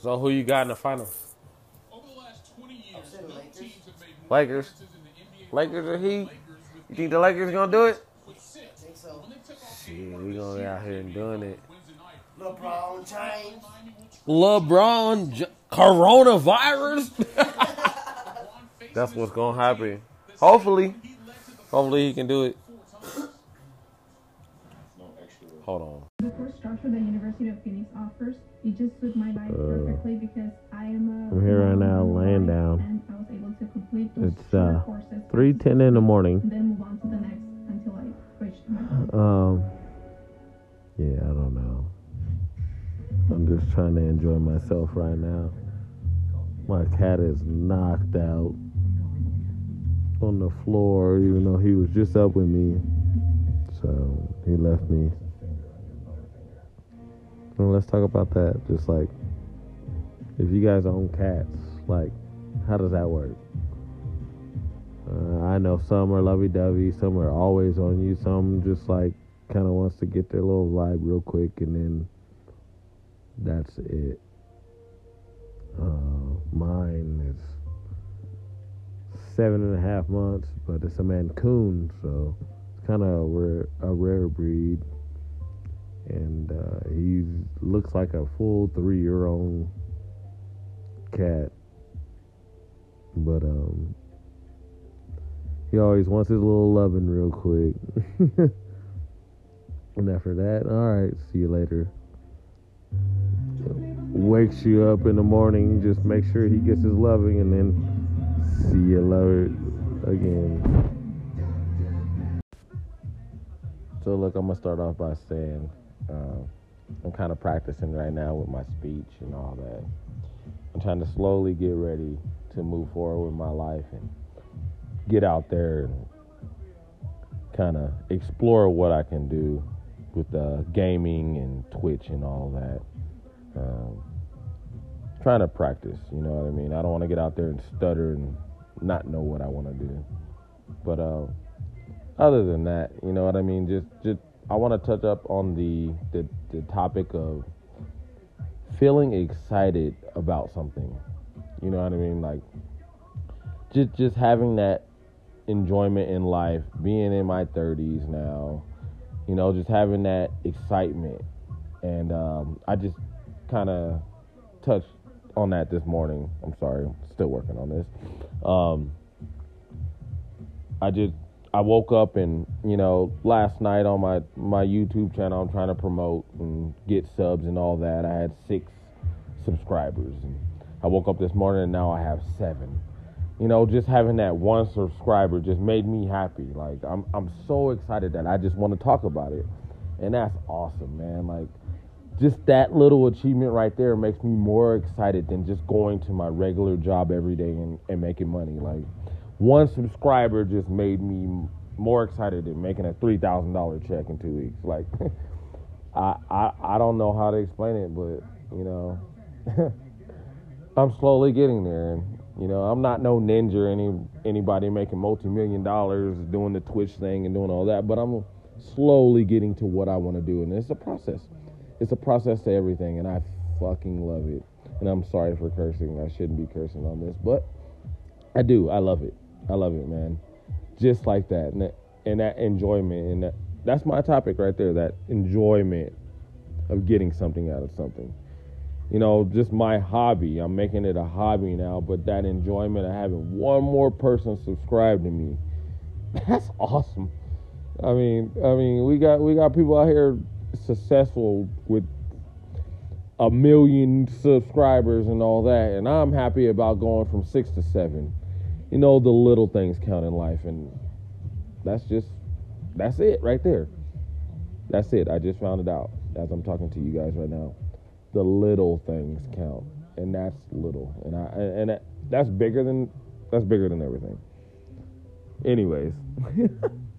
So who you got in the finals? Over the last 20 years, oh, Lakers. teams have made Lakers. appearances in Lakers or Heat? You think the Lakers gonna do it? with six. So. When they took off Shit, we gonna be out here and doing it. LeBron James. LeBron J- coronavirus. face That's what's gonna happen. Hopefully, hopefully he can do it. Hold on. The course structure that University of Phoenix offers, it just suits my life perfectly because I am a. Uh, I'm here right now, laying down. And I was able to complete those It's, uh, courses. Three ten in the morning. And then move on to the next until I to my phone. Um. Yeah, I don't know. I'm just trying to enjoy myself right now. My cat is knocked out on the floor, even though he was just up with me. So he left me. Let's talk about that. Just like, if you guys own cats, like, how does that work? Uh, I know some are lovey dovey, some are always on you, some just like kind of wants to get their little vibe real quick, and then that's it. Uh, mine is seven and a half months, but it's a Maine Coon, so it's kind of a rare, a rare breed, and uh, he looks like a full three-year-old cat, but um. He always wants his little loving real quick. and after that, all right, see you later. Wakes you up in the morning, just make sure he gets his loving, and then see you later again. So, look, I'm gonna start off by saying uh, I'm kind of practicing right now with my speech and all that. I'm trying to slowly get ready to move forward with my life and get out there and kind of explore what I can do with uh, gaming and Twitch and all that. Um, trying to practice, you know what I mean? I don't want to get out there and stutter and not know what I want to do. But uh, other than that, you know what I mean? Just, just I want to touch up on the, the the topic of feeling excited about something. You know what I mean? Like just just having that enjoyment in life, being in my 30s now, you know, just having that excitement. And um, I just kind of touched on that this morning. I'm sorry, I'm still working on this. Um, I just I woke up and you know last night on my my YouTube channel I'm trying to promote and get subs and all that. I had six subscribers and I woke up this morning and now I have seven you know, just having that one subscriber just made me happy. Like I'm I'm so excited that I just want to talk about it. And that's awesome, man. Like just that little achievement right there makes me more excited than just going to my regular job every day and, and making money. Like one subscriber just made me more excited than making a three thousand dollar check in two weeks. Like I, I I don't know how to explain it, but you know I'm slowly getting there and you know, I'm not no Ninja or any anybody making multi million dollars doing the Twitch thing and doing all that, but I'm slowly getting to what I want to do, and it's a process. It's a process to everything, and I fucking love it. And I'm sorry for cursing. I shouldn't be cursing on this, but I do. I love it. I love it, man. Just like that, and that, and that enjoyment, and that, that's my topic right there. That enjoyment of getting something out of something you know, just my hobby. I'm making it a hobby now, but that enjoyment of having one more person subscribe to me, that's awesome. I mean, I mean, we got we got people out here successful with a million subscribers and all that, and I'm happy about going from six to seven. You know, the little things count in life, and that's just that's it right there. That's it. I just found it out as I'm talking to you guys right now the little things count, and that's little, and I and that, that's bigger than that's bigger than everything. Anyways,